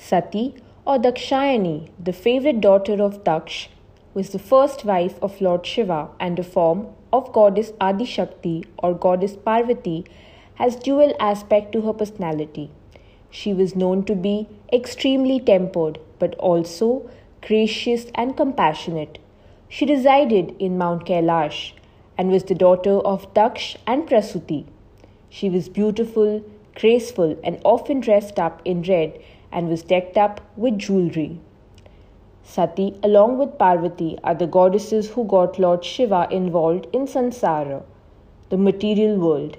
Sati or Dakshayani, the favorite daughter of Daksh, was the first wife of Lord Shiva and a form of goddess Adi Shakti or goddess Parvati has dual aspect to her personality. She was known to be extremely tempered but also gracious and compassionate. She resided in Mount Kailash and was the daughter of Daksh and Prasuti. She was beautiful, graceful, and often dressed up in red and was decked up with jewelry. Sati, along with Parvati, are the goddesses who got Lord Shiva involved in Sansara, the material world.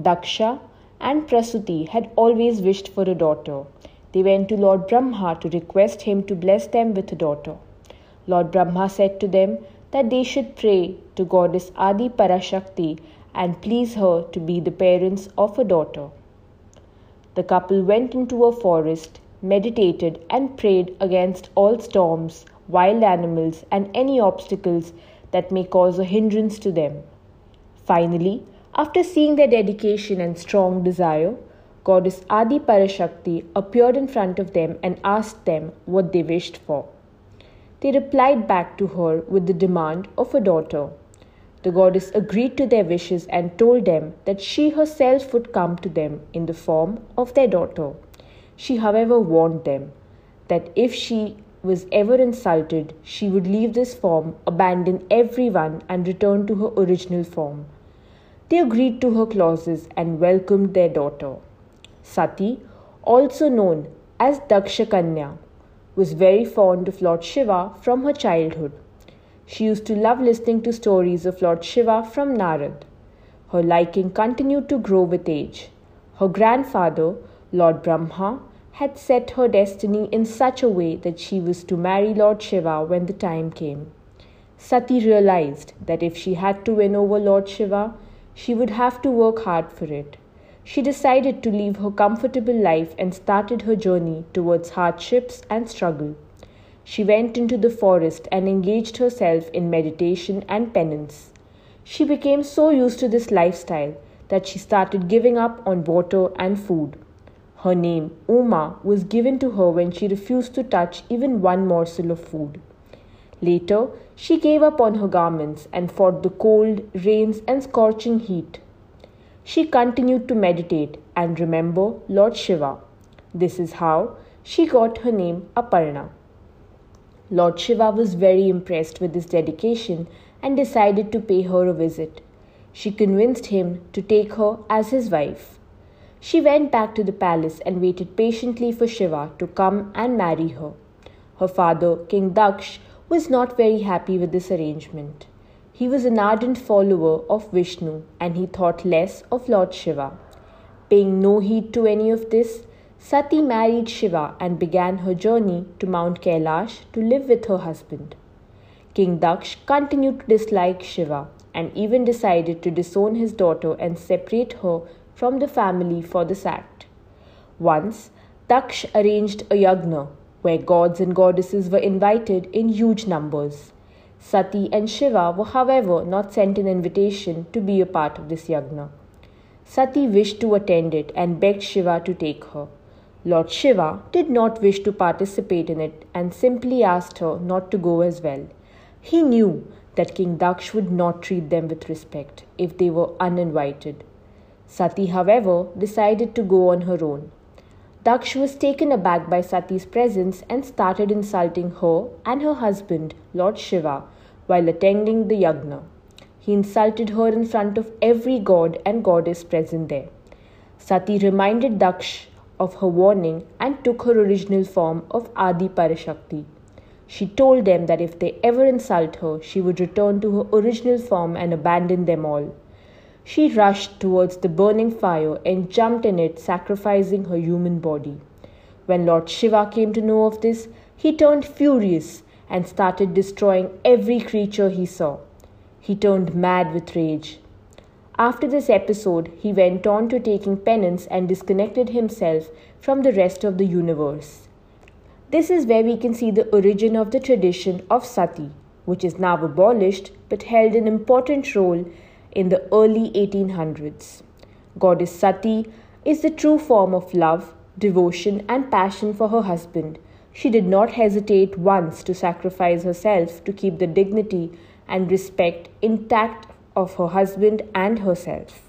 Daksha and Prasuti had always wished for a daughter. They went to Lord Brahma to request him to bless them with a daughter. Lord Brahma said to them that they should pray to goddess Adi Parashakti and please her to be the parents of a daughter. The couple went into a forest, meditated, and prayed against all storms, wild animals, and any obstacles that may cause a hindrance to them. Finally, after seeing their dedication and strong desire, Goddess Adi Parashakti appeared in front of them and asked them what they wished for. They replied back to her with the demand of a daughter. The goddess agreed to their wishes and told them that she herself would come to them in the form of their daughter. She, however, warned them that if she was ever insulted, she would leave this form, abandon everyone, and return to her original form. They agreed to her clauses and welcomed their daughter. Sati, also known as Dakshakanya, was very fond of Lord Shiva from her childhood. She used to love listening to stories of Lord Shiva from Narad. Her liking continued to grow with age. Her grandfather, Lord Brahma, had set her destiny in such a way that she was to marry Lord Shiva when the time came. Sati realized that if she had to win over Lord Shiva, she would have to work hard for it. She decided to leave her comfortable life and started her journey towards hardships and struggle. She went into the forest and engaged herself in meditation and penance. She became so used to this lifestyle that she started giving up on water and food. Her name, Uma, was given to her when she refused to touch even one morsel of food. Later, she gave up on her garments and fought the cold, rains, and scorching heat. She continued to meditate and remember Lord Shiva. This is how she got her name Aparna. Lord Shiva was very impressed with this dedication and decided to pay her a visit. She convinced him to take her as his wife. She went back to the palace and waited patiently for Shiva to come and marry her. Her father, King Daksh, was not very happy with this arrangement. He was an ardent follower of Vishnu and he thought less of Lord Shiva. Paying no heed to any of this, Sati married Shiva and began her journey to Mount Kailash to live with her husband. King Daksh continued to dislike Shiva and even decided to disown his daughter and separate her from the family for this act. Once, Daksh arranged a yagna where gods and goddesses were invited in huge numbers. Sati and Shiva were, however, not sent an invitation to be a part of this yagna. Sati wished to attend it and begged Shiva to take her. Lord Shiva did not wish to participate in it and simply asked her not to go as well. He knew that King Daksh would not treat them with respect if they were uninvited. Sati, however, decided to go on her own. Daksh was taken aback by Sati's presence and started insulting her and her husband, Lord Shiva, while attending the yagna. He insulted her in front of every god and goddess present there. Sati reminded Daksh of her warning and took her original form of Adi Parashakti. She told them that if they ever insult her, she would return to her original form and abandon them all. She rushed towards the burning fire and jumped in it, sacrificing her human body. When Lord Shiva came to know of this, he turned furious and started destroying every creature he saw. He turned mad with rage. After this episode, he went on to taking penance and disconnected himself from the rest of the universe. This is where we can see the origin of the tradition of sati, which is now abolished but held an important role in the early 1800s. Goddess Sati is the true form of love, devotion, and passion for her husband. She did not hesitate once to sacrifice herself to keep the dignity and respect intact of her husband and herself.